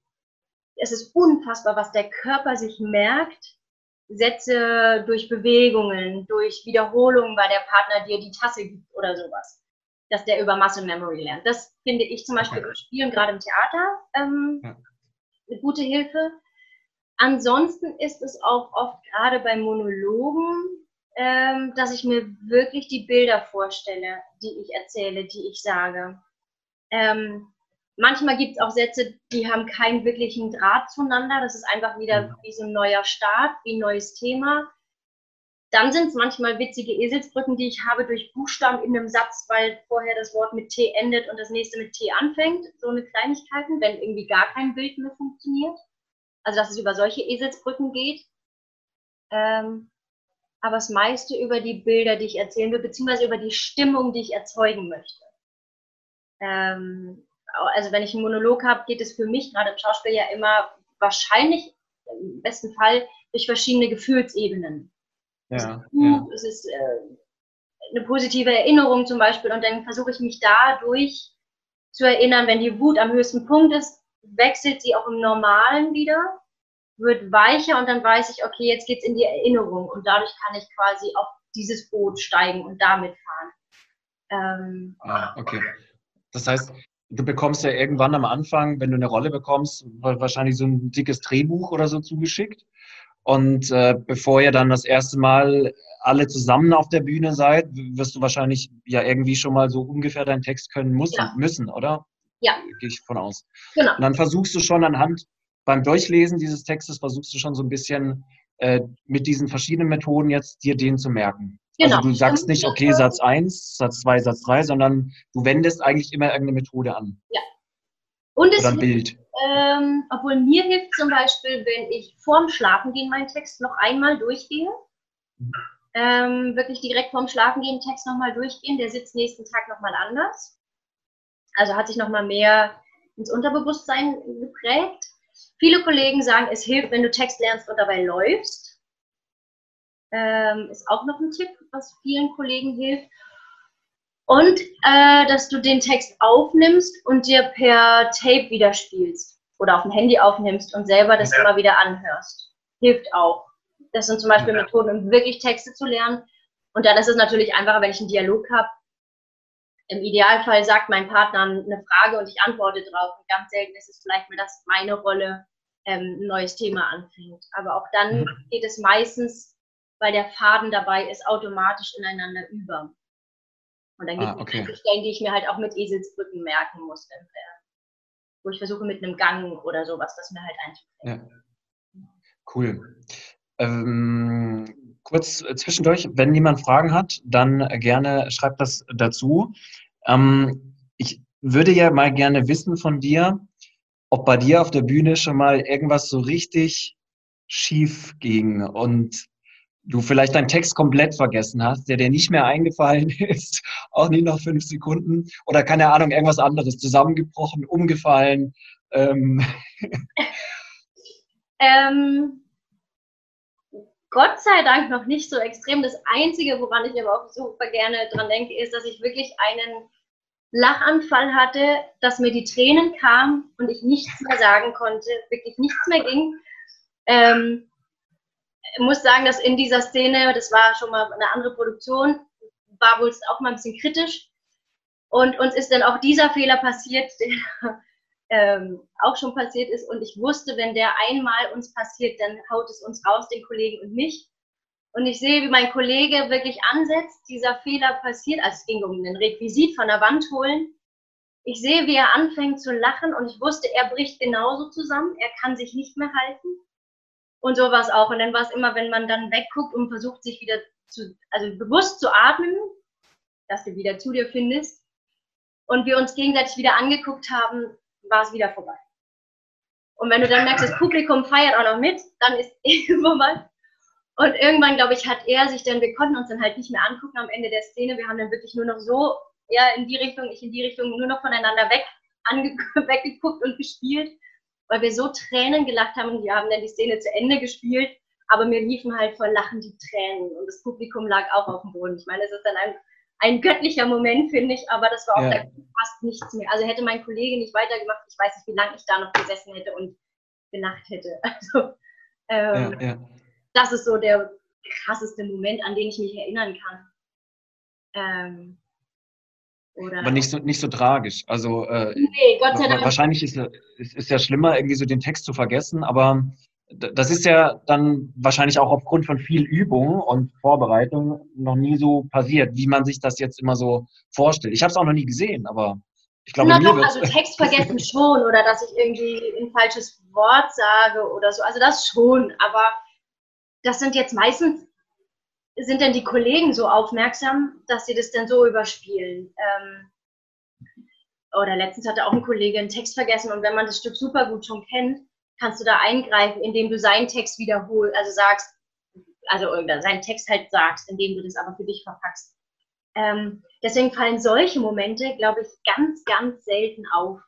es ist unfassbar, was der Körper sich merkt, Sätze durch Bewegungen, durch Wiederholungen, weil der Partner dir die Tasse gibt oder sowas dass der über Muscle Memory lernt. Das finde ich zum Beispiel okay. im Spielen, gerade im Theater, ähm, ja. eine gute Hilfe. Ansonsten ist es auch oft gerade bei Monologen, ähm, dass ich mir wirklich die Bilder vorstelle, die ich erzähle, die ich sage. Ähm, manchmal gibt es auch Sätze, die haben keinen wirklichen Draht zueinander. Das ist einfach wieder wie so ein neuer Start, wie ein neues Thema. Dann sind es manchmal witzige Eselsbrücken, die ich habe durch Buchstaben in einem Satz, weil vorher das Wort mit T endet und das nächste mit T anfängt. So eine Kleinigkeiten, wenn irgendwie gar kein Bild mehr funktioniert. Also dass es über solche Eselsbrücken geht. Ähm, aber das meiste über die Bilder, die ich erzählen will, beziehungsweise über die Stimmung, die ich erzeugen möchte. Ähm, also wenn ich einen Monolog habe, geht es für mich gerade im Schauspiel ja immer wahrscheinlich im besten Fall durch verschiedene Gefühlsebenen. Ja, ja. Es ist äh, eine positive Erinnerung zum Beispiel und dann versuche ich mich dadurch zu erinnern, wenn die Wut am höchsten Punkt ist, wechselt sie auch im Normalen wieder, wird weicher und dann weiß ich, okay, jetzt geht's in die Erinnerung und dadurch kann ich quasi auf dieses Boot steigen und damit fahren. Ähm, ah, okay. Das heißt, du bekommst ja irgendwann am Anfang, wenn du eine Rolle bekommst, wahrscheinlich so ein dickes Drehbuch oder so zugeschickt. Und äh, bevor ihr dann das erste Mal alle zusammen auf der Bühne seid, wirst du wahrscheinlich ja irgendwie schon mal so ungefähr deinen Text können müssen, ja. müssen oder? Ja. Gehe ich von aus. Genau. Und dann versuchst du schon anhand, beim Durchlesen dieses Textes, versuchst du schon so ein bisschen äh, mit diesen verschiedenen Methoden jetzt dir den zu merken. Also genau. Also du sagst nicht, okay, Satz 1, Satz 2, Satz 3, sondern du wendest eigentlich immer irgendeine Methode an. Ja. Und es Oder ein Bild. Ähm, obwohl mir hilft zum Beispiel, wenn ich vorm Schlafengehen meinen Text noch einmal durchgehe. Ähm, wirklich direkt vorm Schlafengehen Text nochmal durchgehen. Der sitzt nächsten Tag nochmal anders. Also hat sich nochmal mehr ins Unterbewusstsein geprägt. Viele Kollegen sagen, es hilft, wenn du Text lernst und dabei läufst. Ähm, ist auch noch ein Tipp, was vielen Kollegen hilft. Und äh, dass du den Text aufnimmst und dir per Tape wieder spielst oder auf dem Handy aufnimmst und selber das ja. immer wieder anhörst. Hilft auch. Das sind zum Beispiel ja. Methoden, um wirklich Texte zu lernen. Und dann ist es natürlich einfacher, wenn ich einen Dialog habe. Im Idealfall sagt mein Partner eine Frage und ich antworte drauf. Und ganz selten ist es vielleicht mal, dass meine Rolle ähm, ein neues Thema anfängt. Aber auch dann mhm. geht es meistens, weil der Faden dabei ist, automatisch ineinander über. Und dann gibt es ah, okay. Stellen, die ich mir halt auch mit Eselsbrücken merken muss, äh, wo ich versuche mit einem Gang oder sowas, das mir halt einzubringen. Ja. Cool. Ähm, kurz zwischendurch, wenn jemand Fragen hat, dann gerne schreibt das dazu. Ähm, ich würde ja mal gerne wissen von dir, ob bei dir auf der Bühne schon mal irgendwas so richtig schief ging und du vielleicht deinen Text komplett vergessen hast, der dir nicht mehr eingefallen ist, auch nicht noch fünf Sekunden oder keine Ahnung, irgendwas anderes, zusammengebrochen, umgefallen. Ähm. ähm, Gott sei Dank noch nicht so extrem. Das Einzige, woran ich aber auch super gerne dran denke, ist, dass ich wirklich einen Lachanfall hatte, dass mir die Tränen kamen und ich nichts mehr sagen konnte, wirklich nichts mehr ging. Ähm, muss sagen, dass in dieser Szene, das war schon mal eine andere Produktion, war wohl auch mal ein bisschen kritisch. Und uns ist dann auch dieser Fehler passiert, der ähm, auch schon passiert ist. Und ich wusste, wenn der einmal uns passiert, dann haut es uns raus, den Kollegen und mich. Und ich sehe, wie mein Kollege wirklich ansetzt, dieser Fehler passiert. Also es ging um ein Requisit von der Wand holen. Ich sehe, wie er anfängt zu lachen und ich wusste, er bricht genauso zusammen. Er kann sich nicht mehr halten. Und so war es auch. Und dann war es immer, wenn man dann wegguckt und versucht, sich wieder zu, also bewusst zu atmen, dass du wieder zu dir findest. Und wir uns gegenseitig wieder angeguckt haben, war es wieder vorbei. Und wenn du dann merkst, das Publikum feiert auch noch mit, dann ist eh vorbei. Und irgendwann, glaube ich, hat er sich dann, wir konnten uns dann halt nicht mehr angucken am Ende der Szene. Wir haben dann wirklich nur noch so, ja, in die Richtung, ich in die Richtung, nur noch voneinander weg, weggeguckt und gespielt weil wir so Tränen gelacht haben und wir haben dann die Szene zu Ende gespielt, aber mir liefen halt vor Lachen die Tränen und das Publikum lag auch auf dem Boden. Ich meine, es ist dann ein, ein göttlicher Moment, finde ich, aber das war auch ja. fast nichts mehr. Also hätte mein Kollege nicht weitergemacht, ich weiß nicht, wie lange ich da noch gesessen hätte und gelacht hätte. Also, ähm, ja, ja. das ist so der krasseste Moment, an den ich mich erinnern kann. Ähm, oder aber nicht so, nicht so tragisch. Also äh, nee, Gott sei Dank. wahrscheinlich ist es ist ja schlimmer, irgendwie so den Text zu vergessen, aber das ist ja dann wahrscheinlich auch aufgrund von viel Übung und Vorbereitung noch nie so passiert, wie man sich das jetzt immer so vorstellt. Ich habe es auch noch nie gesehen, aber ich glaube, Na mir doch, also Text vergessen schon oder dass ich irgendwie ein falsches Wort sage oder so. Also das schon, aber das sind jetzt meistens sind denn die Kollegen so aufmerksam, dass sie das dann so überspielen? Ähm, oder letztens hatte auch ein Kollege einen Text vergessen und wenn man das Stück super gut schon kennt, kannst du da eingreifen, indem du seinen Text wiederholst, also sagst, also oder seinen Text halt sagst, indem du das aber für dich verpackst. Ähm, deswegen fallen solche Momente, glaube ich, ganz, ganz selten auf.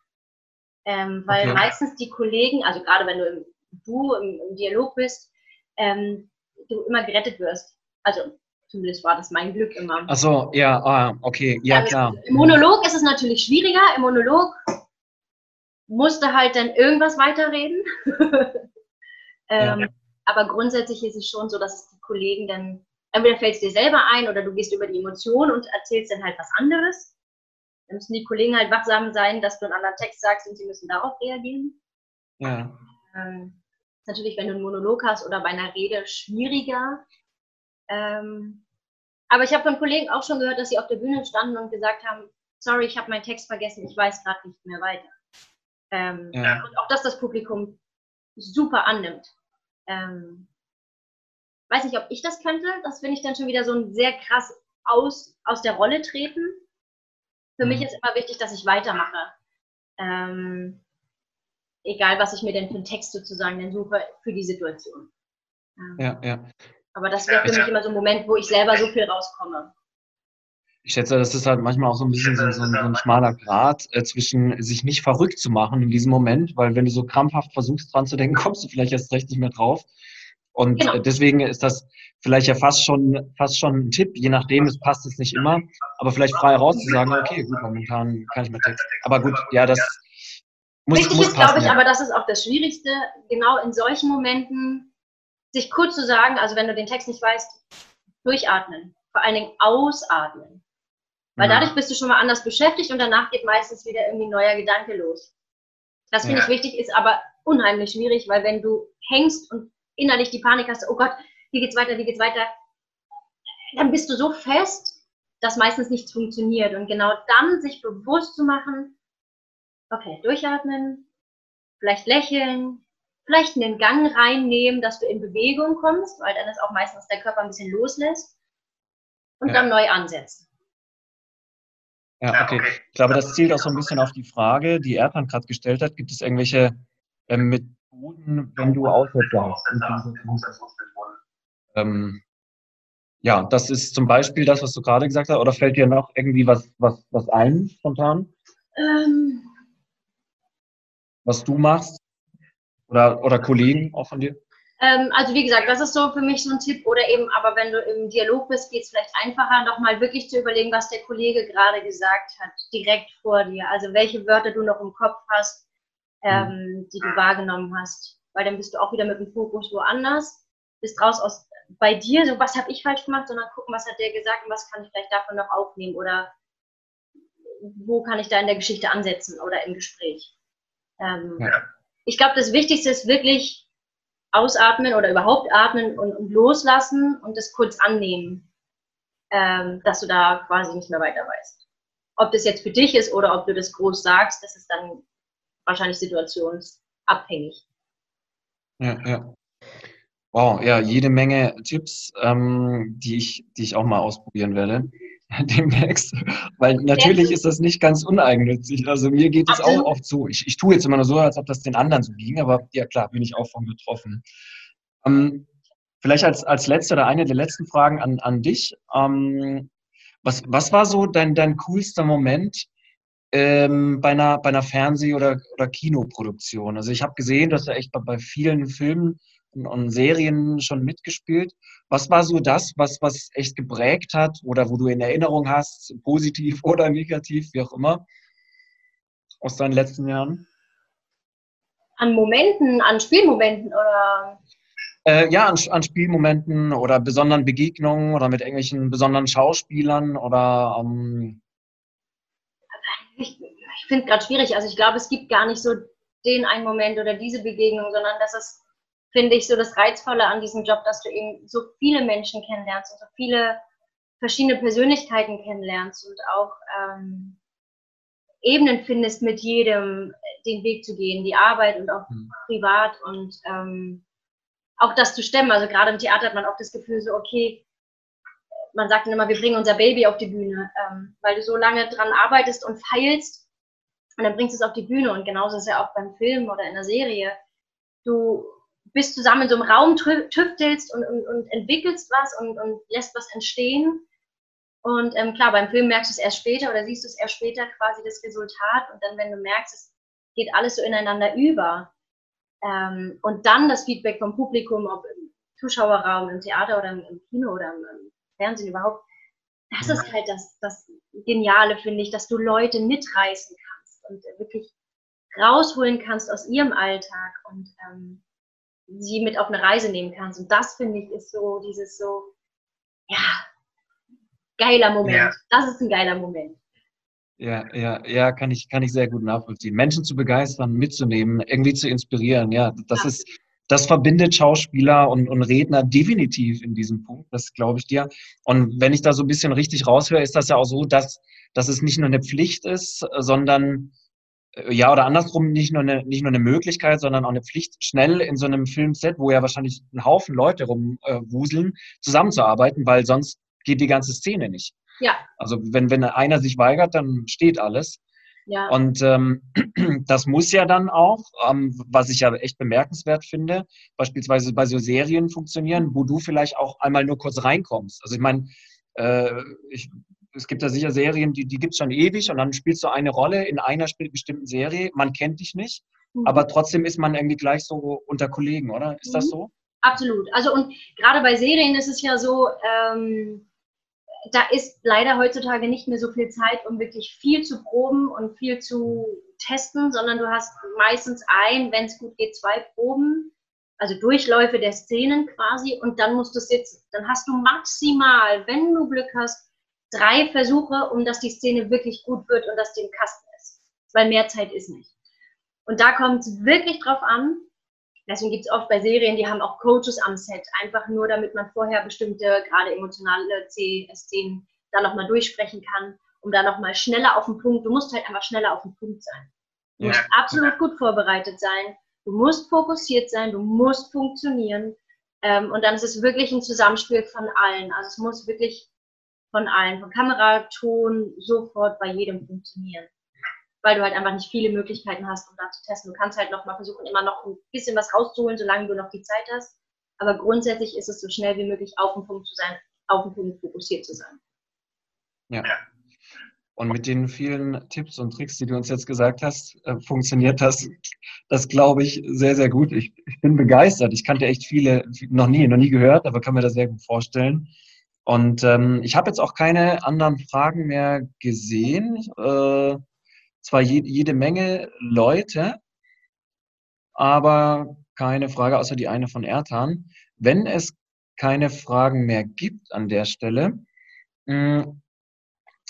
Ähm, weil okay. meistens die Kollegen, also gerade wenn du im, du im, im Dialog bist, ähm, du immer gerettet wirst. Also zumindest war das mein Glück immer. Ach so, ja, ah, okay, ja, klar. Im Monolog ist es natürlich schwieriger. Im Monolog musste halt dann irgendwas weiterreden. ähm, ja. Aber grundsätzlich ist es schon so, dass es die Kollegen dann, entweder fällt es dir selber ein oder du gehst über die Emotionen und erzählst dann halt was anderes. Da müssen die Kollegen halt wachsam sein, dass du einen anderen Text sagst und sie müssen darauf reagieren. Ja. Ähm, natürlich, wenn du einen Monolog hast oder bei einer Rede schwieriger. Ähm, aber ich habe von Kollegen auch schon gehört, dass sie auf der Bühne standen und gesagt haben, sorry, ich habe meinen Text vergessen, ich weiß gerade nicht mehr weiter. Ähm, ja. Und auch, dass das Publikum super annimmt. Ähm, weiß nicht, ob ich das könnte. Das finde ich dann schon wieder so ein sehr krass aus, aus der Rolle treten. Für mhm. mich ist immer wichtig, dass ich weitermache. Ähm, egal, was ich mir denn für einen Text sozusagen dann suche für die Situation. Ähm, ja, ja. Aber das wäre für mich immer so ein Moment, wo ich selber so viel rauskomme. Ich schätze, das ist halt manchmal auch so ein bisschen so, so, ein, so ein, schmaler Grad äh, zwischen sich nicht verrückt zu machen in diesem Moment, weil wenn du so krampfhaft versuchst dran zu denken, kommst du vielleicht erst recht nicht mehr drauf. Und genau. deswegen ist das vielleicht ja fast schon, fast schon ein Tipp, je nachdem, es passt es nicht immer, aber vielleicht frei raus zu sagen, okay, gut, momentan kann ich mal Text. Aber gut, ja, das muss, Wichtig muss ist, glaube ich, ja. aber das ist auch das Schwierigste, genau in solchen Momenten sich kurz zu sagen, also wenn du den Text nicht weißt, durchatmen, vor allen Dingen ausatmen. Weil ja. dadurch bist du schon mal anders beschäftigt und danach geht meistens wieder irgendwie ein neuer Gedanke los. Das finde ja. ich wichtig, ist aber unheimlich schwierig, weil wenn du hängst und innerlich die Panik hast, oh Gott, wie geht's weiter, wie geht's weiter, dann bist du so fest, dass meistens nichts funktioniert. Und genau dann sich bewusst zu machen, okay, durchatmen, vielleicht lächeln, vielleicht einen Gang reinnehmen, dass du in Bewegung kommst, weil dann ist auch meistens der Körper ein bisschen loslässt und ja. dann neu ansetzen. Ja, okay. Ich glaube, das zielt auch so ein bisschen auf die Frage, die Erdmann gerade gestellt hat. Gibt es irgendwelche ähm, Methoden, wenn du Aussätze hast? Ähm, ja, das ist zum Beispiel das, was du gerade gesagt hast. Oder fällt dir noch irgendwie was, was, was ein, spontan? Ähm. Was du machst? Oder, oder Kollegen auch von dir? Ähm, also wie gesagt, das ist so für mich so ein Tipp. Oder eben, aber wenn du im Dialog bist, geht es vielleicht einfacher, nochmal wirklich zu überlegen, was der Kollege gerade gesagt hat, direkt vor dir. Also welche Wörter du noch im Kopf hast, ähm, mhm. die du wahrgenommen hast. Weil dann bist du auch wieder mit dem Fokus woanders, bist raus aus bei dir, so was habe ich falsch gemacht, sondern gucken, was hat der gesagt und was kann ich vielleicht davon noch aufnehmen oder wo kann ich da in der Geschichte ansetzen oder im Gespräch. Ähm, ja. Ich glaube, das Wichtigste ist wirklich ausatmen oder überhaupt atmen und, und loslassen und das kurz annehmen, ähm, dass du da quasi nicht mehr weiter weißt. Ob das jetzt für dich ist oder ob du das groß sagst, das ist dann wahrscheinlich situationsabhängig. Ja, ja. Wow, ja, jede Menge Tipps, ähm, die, ich, die ich auch mal ausprobieren werde demnächst. Weil natürlich ist das nicht ganz uneigennützig. Also mir geht es auch oft so. Ich, ich tue jetzt immer nur so, als ob das den anderen so ging, aber ja klar, bin ich auch von betroffen. Ähm, vielleicht als, als letzte oder eine der letzten Fragen an, an dich. Ähm, was, was war so dein, dein coolster Moment ähm, bei, einer, bei einer Fernseh- oder, oder Kinoproduktion? Also ich habe gesehen, dass du echt bei, bei vielen Filmen und, Serien schon mitgespielt. Was war so das, was, was echt geprägt hat oder wo du in Erinnerung hast, positiv oder negativ, wie auch immer, aus deinen letzten Jahren? An Momenten, an Spielmomenten oder? Äh, ja, an, an, Spielmomenten oder besonderen Begegnungen oder mit irgendwelchen besonderen Schauspielern oder. Ähm ich, ich finde es gerade schwierig. Also ich glaube, es gibt gar nicht so den einen Moment oder diese Begegnung, sondern das ist finde ich so das Reizvolle an diesem Job, dass du eben so viele Menschen kennenlernst und so viele verschiedene Persönlichkeiten kennenlernst und auch ähm, Ebenen findest, mit jedem den Weg zu gehen, die Arbeit und auch mhm. privat und ähm, auch das zu stemmen. Also gerade im Theater hat man auch das Gefühl so, okay, man sagt dann immer, wir bringen unser Baby auf die Bühne, ähm, weil du so lange dran arbeitest und feilst und dann bringst du es auf die Bühne und genauso ist es ja auch beim Film oder in der Serie. Du bist zusammen in so einem Raum, tüftelst und, und, und entwickelst was und, und, lässt was entstehen. Und ähm, klar, beim Film merkst du es erst später oder siehst du es erst später quasi das Resultat. Und dann, wenn du merkst, es geht alles so ineinander über. Ähm, und dann das Feedback vom Publikum, ob im Zuschauerraum, im Theater oder im, im Kino oder im, im, Fernsehen überhaupt, das ist halt das, das Geniale, finde ich, dass du Leute mitreißen kannst und wirklich rausholen kannst aus ihrem Alltag und ähm, sie mit auf eine Reise nehmen kannst. Und das finde ich ist so dieses so, ja, geiler Moment. Ja. Das ist ein geiler Moment. Ja, ja, ja, kann ich, kann ich sehr gut nachvollziehen. Menschen zu begeistern, mitzunehmen, irgendwie zu inspirieren, ja, das ja. ist, das verbindet Schauspieler und, und Redner definitiv in diesem Punkt, das glaube ich dir. Und wenn ich da so ein bisschen richtig raushöre, ist das ja auch so, dass, dass es nicht nur eine Pflicht ist, sondern ja, oder andersrum nicht nur, eine, nicht nur eine Möglichkeit, sondern auch eine Pflicht, schnell in so einem Filmset, wo ja wahrscheinlich ein Haufen Leute rumwuseln, äh, zusammenzuarbeiten, weil sonst geht die ganze Szene nicht. Ja. Also wenn, wenn einer sich weigert, dann steht alles. Ja. Und ähm, das muss ja dann auch, ähm, was ich ja echt bemerkenswert finde, beispielsweise bei so Serien funktionieren, wo du vielleicht auch einmal nur kurz reinkommst. Also ich meine, äh, ich, es gibt ja sicher Serien, die, die gibt es schon ewig und dann spielst du eine Rolle in einer bestimmten Serie, man kennt dich nicht, mhm. aber trotzdem ist man irgendwie gleich so unter Kollegen, oder? Ist mhm. das so? Absolut. Also und gerade bei Serien ist es ja so, ähm, da ist leider heutzutage nicht mehr so viel Zeit, um wirklich viel zu proben und viel zu testen, sondern du hast meistens ein, wenn es gut geht, zwei Proben, also Durchläufe der Szenen quasi und dann musst du sitzen. Dann hast du maximal, wenn du Glück hast, drei Versuche, um dass die Szene wirklich gut wird und dass die im Kasten ist. Weil mehr Zeit ist nicht. Und da kommt es wirklich drauf an, Deswegen gibt es oft bei Serien, die haben auch Coaches am Set, einfach nur damit man vorher bestimmte, gerade emotionale Szenen da nochmal durchsprechen kann, um da nochmal schneller auf den Punkt, du musst halt einfach schneller auf den Punkt sein. Du ja. musst absolut gut vorbereitet sein, du musst fokussiert sein, du musst funktionieren. Ähm, und dann ist es wirklich ein Zusammenspiel von allen. Also es muss wirklich von allen, von Kamera, Ton, sofort bei jedem funktionieren weil du halt einfach nicht viele Möglichkeiten hast, um da zu testen. Du kannst halt noch mal versuchen, immer noch ein bisschen was rauszuholen, solange du noch die Zeit hast. Aber grundsätzlich ist es so schnell wie möglich auf den Punkt zu sein, auf den Punkt fokussiert zu sein. Ja. Und mit den vielen Tipps und Tricks, die du uns jetzt gesagt hast, äh, funktioniert das, das glaube ich, sehr, sehr gut. Ich, ich, bin begeistert. Ich kannte echt viele, noch nie, noch nie gehört, aber kann mir das sehr gut vorstellen. Und ähm, ich habe jetzt auch keine anderen Fragen mehr gesehen. Äh, zwar je, jede Menge Leute, aber keine Frage außer die eine von Ertan. Wenn es keine Fragen mehr gibt an der Stelle, hm,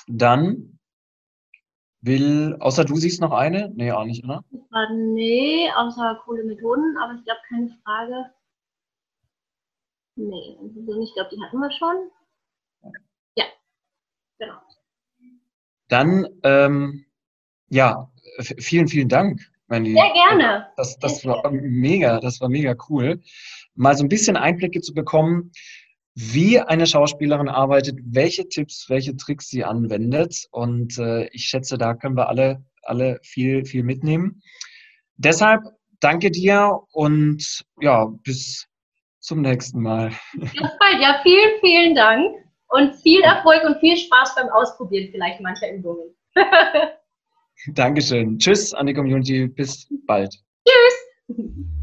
dann will, außer du siehst noch eine? Nee, auch nicht, oder? Nee, außer coole Methoden, aber ich glaube keine Frage. Nee, ich glaube, die hatten wir schon. Genau. Dann ähm, ja, vielen, vielen Dank. Meine Sehr gerne. Das, das war mega, das war mega cool. Mal so ein bisschen Einblicke zu bekommen, wie eine Schauspielerin arbeitet, welche Tipps, welche Tricks sie anwendet. Und äh, ich schätze, da können wir alle, alle viel, viel mitnehmen. Deshalb danke dir und ja, bis zum nächsten Mal. Bis bald. Ja, vielen, vielen Dank und viel Erfolg und viel Spaß beim Ausprobieren vielleicht mancher Übungen. Dankeschön. Tschüss an die Community. Bis bald. Tschüss.